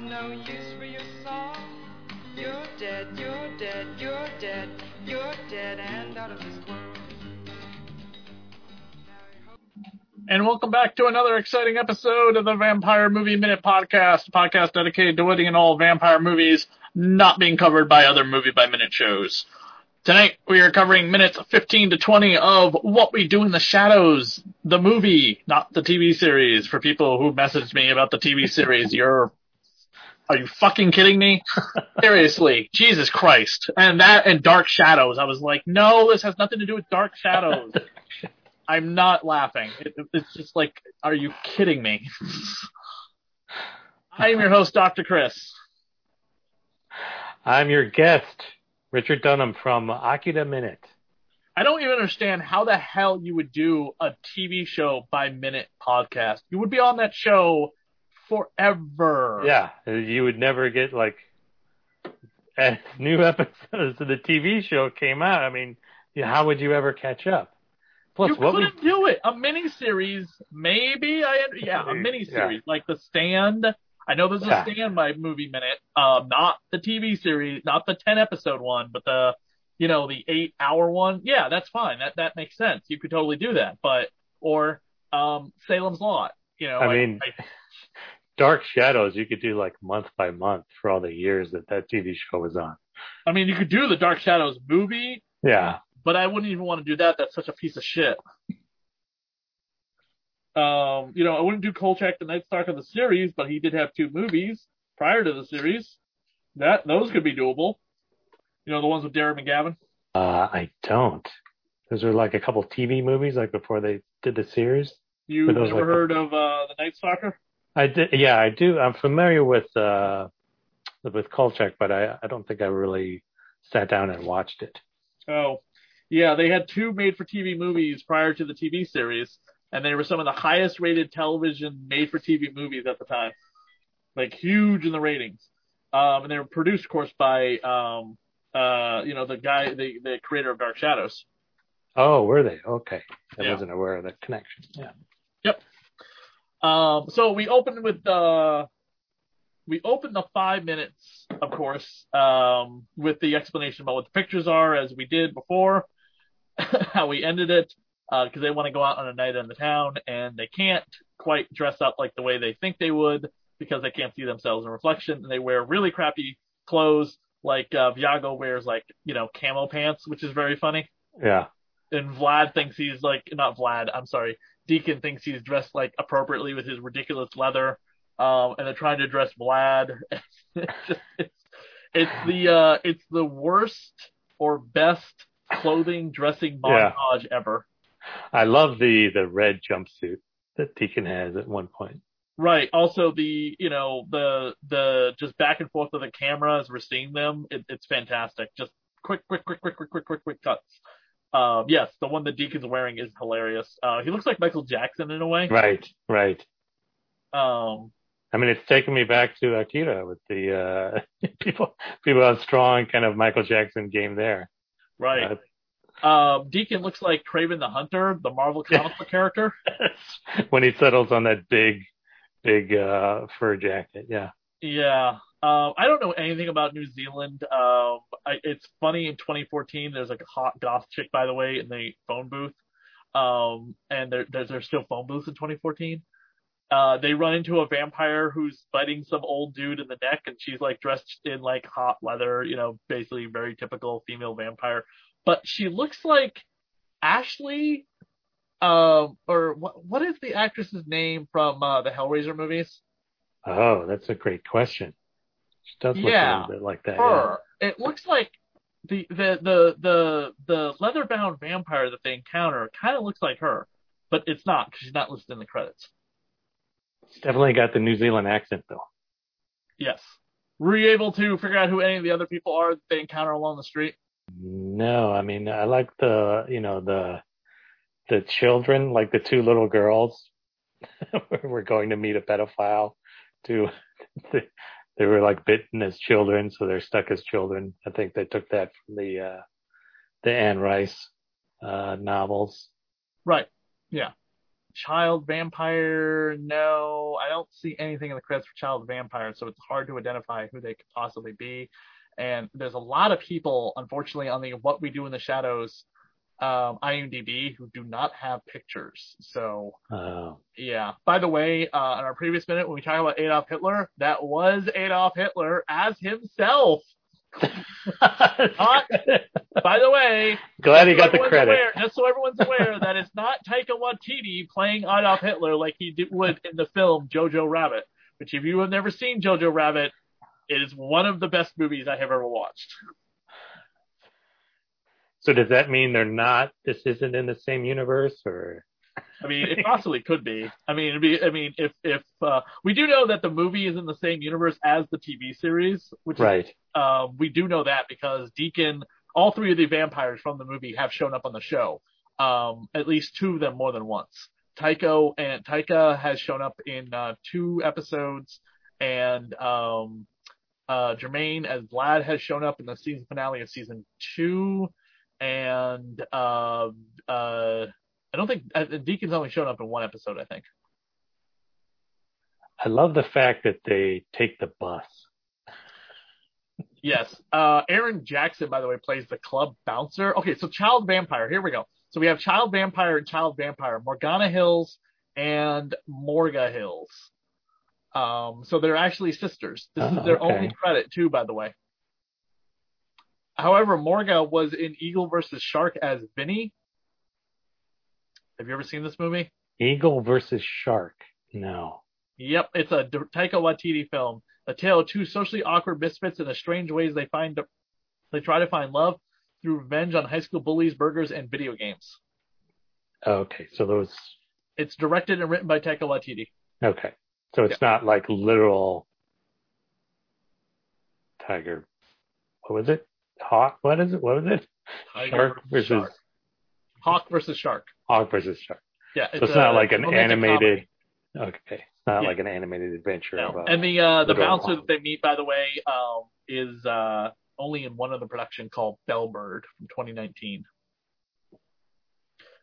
no use for your song. You're dead, you're dead, you're dead, you're dead and out of this world. And welcome back to another exciting episode of the Vampire Movie Minute Podcast, podcast dedicated to winning in all vampire movies not being covered by other movie by minute shows. Tonight we are covering minutes 15 to 20 of What We Do in the Shadows, the movie, not the TV series. For people who messaged me about the TV series, you're, are you fucking kidding me? Seriously, Jesus Christ. And that and Dark Shadows. I was like, no, this has nothing to do with Dark Shadows. I'm not laughing. It, it's just like, are you kidding me? I am your host, Dr. Chris. I'm your guest, Richard Dunham from Akira Minute. I don't even understand how the hell you would do a TV show by minute podcast. You would be on that show forever. Yeah, you would never get like as new episodes of the TV show came out. I mean, how would you ever catch up? Plus, you what we couldn't do it. A mini series, maybe. I yeah, a mini series like The Stand. I know there's a Yeah. Stand by movie minute, um, not the TV series, not the ten episode one, but the you know the eight hour one. Yeah, that's fine. That that makes sense. You could totally do that. But or um, Salem's Lot. You know, I like, mean, Dark Shadows, you could do like month by month for all the years that that TV show was on. I mean, you could do the Dark Shadows movie, Yeah, but I wouldn't even want to do that. That's such a piece of shit. Um, you know, I wouldn't do Kolchak the Night Stalker the series, but he did have two movies prior to the series. That those could be doable. You know, the ones with Darren McGavin. uh, I don't. Those are like a couple TV movies, like before they did the series. You ever like- heard of uh, the Night Stalker? I did, yeah, I do. I'm familiar with uh with Kolchak, but I I don't think I really sat down and watched it. Oh, yeah, they had two made-for-TV movies prior to the TV series, and they were some of the highest-rated television made-for-TV movies at the time, like huge in the ratings. Um, and they were produced, of course, by um, uh, you know, the guy, the the creator of Dark Shadows. Oh, were they? Okay, I Yeah. wasn't aware of that connection. Yeah. Um, so we opened with the we opened the five minutes, of course, um, with the explanation about what the pictures are, as we did before. how we ended it, because they want to go out on a night in the town, and they can't quite dress up like the way they think they would because they can't see themselves in reflection, and they wear really crappy clothes. Like uh, Viago wears like you know camo pants, which is very funny. Yeah. and Vlad thinks he's like not Vlad, I'm sorry. Deacon thinks he's dressed like appropriately with his ridiculous leather. Um and they're trying to dress Vlad. it's just it's it's the uh it's the worst or best clothing dressing Yeah. montage ever. I love the the red jumpsuit that Deacon has at one point. Right. Also the you know, the the just back and forth of the camera as we're seeing them, it, it's fantastic. Just quick, quick, quick, quick, quick, quick, quick, quick cuts. Um, yes, the one that Deacon's wearing is hilarious. Uh, he looks like Michael Jackson in a way. Right, right. Um, I mean, it's taken me back to Akira with the uh people people have strong kind of Michael Jackson game there. right. Uh, Um, Deacon looks like Kraven the Hunter, the Marvel comic book character. when he settles on that big, big uh fur jacket. Yeah. Yeah. Um, I don't know anything about New Zealand. Um, I, it's funny in 2014, there's like a hot goth chick, by the way, in the phone booth. Um, and there, there's, there's still phone booths in 2014. Uh, they run into a vampire who's biting some old dude in the neck and she's like dressed in like hot leather, you know, basically very typical female vampire. But she looks like Ashley, um, or what, what is the actress's name from, uh, the Hellraiser movies? Oh, that's a great question. She does look Yeah, a little bit like that. her. It looks like the the the the the leather bound vampire that they encounter kind of looks like her, but it's not because she's not listed in the credits. She's definitely got the New Zealand accent though. Yes. Were you able to figure out who any of the other people are that they encounter along the street? No, I mean I like the you know the the children, like the two little girls. We're going to meet a pedophile. To they were like bitten as children, so they're stuck as children. I think they took that from the uh the Anne Rice uh novels. Right. Yeah. child vampire, no, I don't see anything in the credits for child vampire, so it's hard to identify who they could possibly be. And there's a lot of people, unfortunately, on the What We Do in the Shadows um, IMDb who do not have pictures. So Oh. yeah. By the way, uh, in our previous minute when we talked about Adolf Hitler, that was Adolf Hitler as himself. Hot. By the way, Glad he got the credit. Aware, just so everyone's aware that it's not Taika Waititi playing Adolf Hitler like he did, would in the film Jojo Rabbit. Which, if you have never seen Jojo Rabbit, it is one of the best movies I have ever watched. So does that mean they're not? This isn't in the same universe, or I mean, it possibly could be. I mean, it'd be, I mean, if if uh, we do know that the movie is in the same universe as the TV series, which is right? um, we do know that because Deacon, all three of the vampires from the movie have shown up on the show. Um, at least two of them more than once. Tycho and Taika has shown up in uh, two episodes, and um, uh, Jemaine as Vlad has shown up in the season finale of season two, and uh, uh, I don't think uh, Deacon's only shown up in one episode. I think. I love the fact that they take the bus. Yes. Uh, Aaron Jackson, by the way, plays the club bouncer. Okay, so Child Vampire. Here we go. So we have Child Vampire and Child Vampire, Morgana Hills and Morga Hills. Um, so they're actually sisters. This Oh, is their okay. only credit too, by the way. However, Morga was in Eagle versus Shark as Vinny. Have you ever seen this movie? Eagle versus shark. No. Yep, it's a Taika Waititi film. A tale of two socially awkward misfits and the strange ways they find they try to find love through revenge on high school bullies, burgers, and video games. Okay, so those. It's directed and written by Taika Waititi. Okay, so it's not like literal tiger. What was it? Hawk. What is it? What was it? Tiger Shark versus Shark. Hawk versus Shark. Hawk versus shark. Yeah, So it's not like an animated. Okay, it's not Yeah. like an animated adventure. No. a- And the uh, the bouncer Hawk. that they meet, by the way, um, is uh, only in one other production called Bellbird from 2019.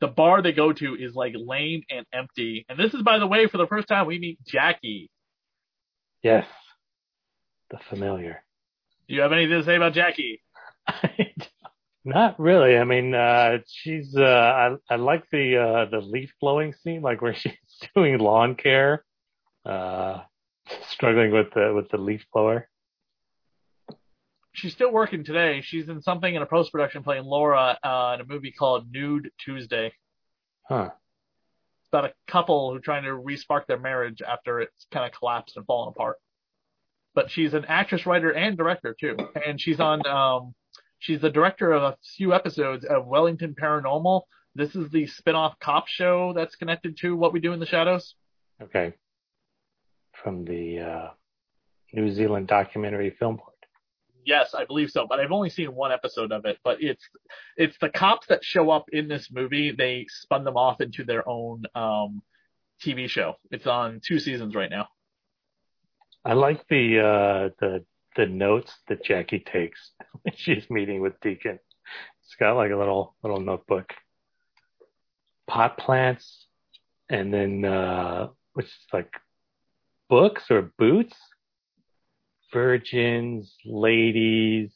The bar they go to is like lame and empty. And this is, by the way, for the first time we meet Jackie. Yes, the familiar. Do you have anything to say about Jackie? Not really. I mean, uh, she's, uh, I, I like the, uh, the leaf blowing scene, like where she's doing lawn care, uh, struggling with the, with the leaf blower. She's still working today. She's in something in a post production playing Laura uh, in a movie called Nude Tuesday. Huh. It's about a couple who are trying to respark their marriage after it's kind of collapsed and fallen apart. But she's an actress, writer, and director too. And she's on, um, she's the director of a few episodes of Wellington Paranormal. This is the spin-off cop show that's connected to What We Do in the Shadows. Okay. From the, uh, New Zealand documentary film board. Yes, I believe so, but I've only seen one episode of it. But it's it's the cops that show up in this movie. They spun them off into their own um, TV show. It's on two seasons right now. I like the, uh, the, the notes that Jackie takes when she's meeting with Deacon. It's got like a little, little notebook. Pot plants and then, uh, which is like books or boots, virgins, ladies,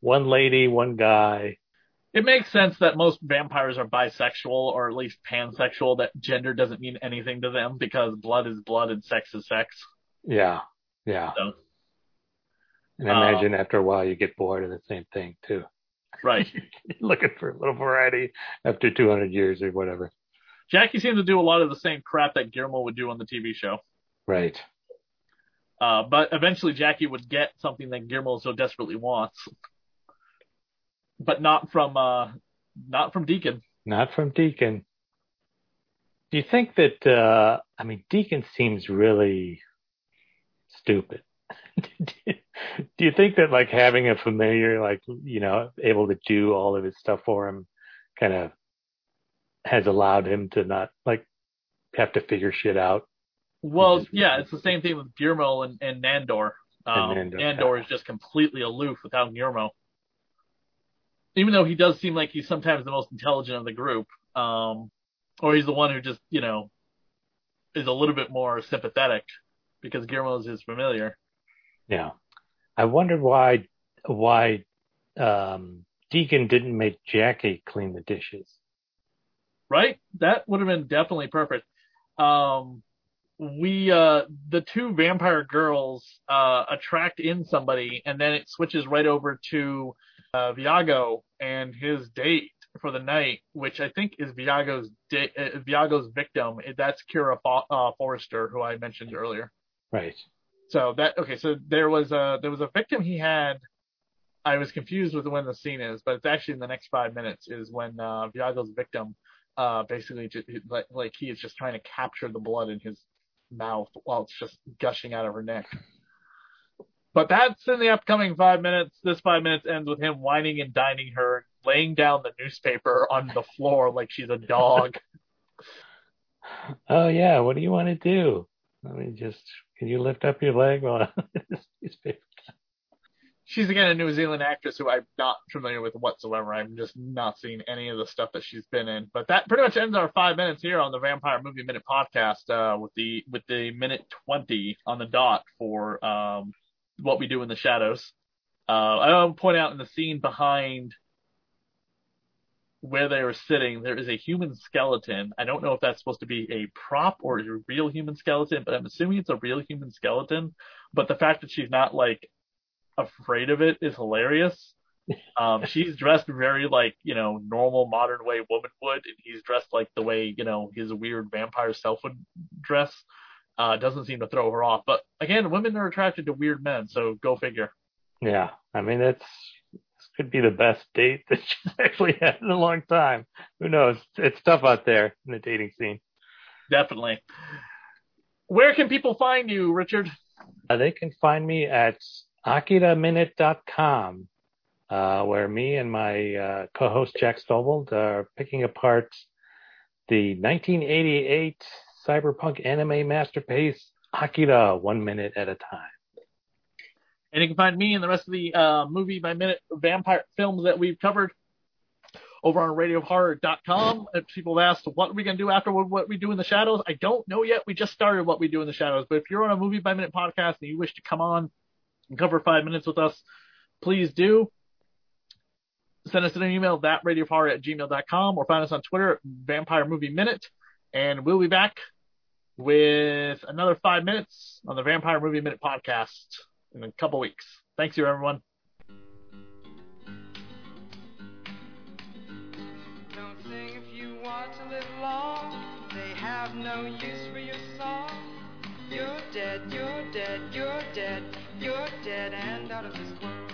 one lady, one guy. It makes sense that most vampires are bisexual or at least pansexual. That gender doesn't mean anything to them because blood is blood and sex is sex. Yeah. Yeah. So And I imagine after a while you get bored of the same thing too. right. Looking for a little variety after 200 years or whatever. Jackie seems to do a lot of the same crap that Guillermo would do on the TV show. Right. Uh, but eventually Jackie would get something that Guillermo so desperately wants. But not from, uh, not from Deacon. Not from Deacon. Do you think that, uh, I mean, Deacon seems really stupid. do you think that like having a familiar, like, you know, able to do all of his stuff for him kind of has allowed him to not like have to figure shit out? Well, yeah, it's the same thing with Guillermo and, and Nandor. Um, And Nandor, Nandor yeah. is just completely aloof without Guillermo. Even though he does seem like he's sometimes the most intelligent of the group. Um, or he's the one who just you know is a little bit more sympathetic because Guillermo is his familiar. Yeah. I wondered why why um, Deacon didn't make Jackie clean the dishes. Right? That would have been definitely perfect. Um, we uh, the two vampire girls uh, attract in somebody, and then it switches right over to uh, Viago and his date for the night, which I think is Viago's da- uh, Viago's victim. That's Kira Fo- uh, Forrester, who I mentioned earlier. Right. So that okay. So there was a there was a victim he had. I was confused with when the scene is, but it's actually in the next five minutes is when uh, Viago's victim uh, basically just, like, like he is just trying to capture the blood in his mouth while it's just gushing out of her neck. But that's in the upcoming five minutes. This five minutes ends with him whining and dining her, laying down the newspaper on the floor like she's a dog. oh yeah, what do you want to do? I mean, just can you lift up your leg while newspaper? She's again a New Zealand actress who I'm not familiar with whatsoever. I'm just not seeing any of the stuff that she's been in. But that pretty much ends our five minutes here on the Vampire Movie Minute podcast uh, with the with the minute twenty on the dot for um, what we do in the shadows. Uh, I to point out in the scene behind where they were sitting, there is a human skeleton. I don't know if that's supposed to be a prop or a real human skeleton, but I'm assuming it's a real human skeleton. But the fact that she's not like afraid of it is hilarious. Um, she's dressed very like, you know, normal modern way woman would, and he's dressed like the way, you know, his weird vampire self would dress. Uh, doesn't seem to throw her off. But again, women are attracted to weird men, so go figure. Yeah. I mean, it's, could be the best date that she's actually had in a long time. Who knows? It's tough out there in the dating scene. Definitely. Where can people find you, Richard? Uh, they can find me at akiraminute.com, uh, where me and my uh, co-host Jack Stovold are picking apart the 1988 cyberpunk anime masterpiece Akira one minute at a time. And you can find me and the rest of the uh, movie by minute vampire films that we've covered over on radiohorror.com. If people have asked what are we going to do after what we do in the shadows, I don't know yet. We just started what we do in the shadows. But if you're on a movie by minute podcast and you wish to come on and cover five minutes with us, please do. Send us an email, thatradiohorror at gmail.com, or find us on Twitter, at Vampire Movie Minute. And we'll be back with another five minutes on the Vampire Movie Minute podcast in a couple weeks. Thanks you, everyone. Don't sing if you want to live long. They have no use for your song. You're dead, you're dead, you're dead, you're dead and out of this world.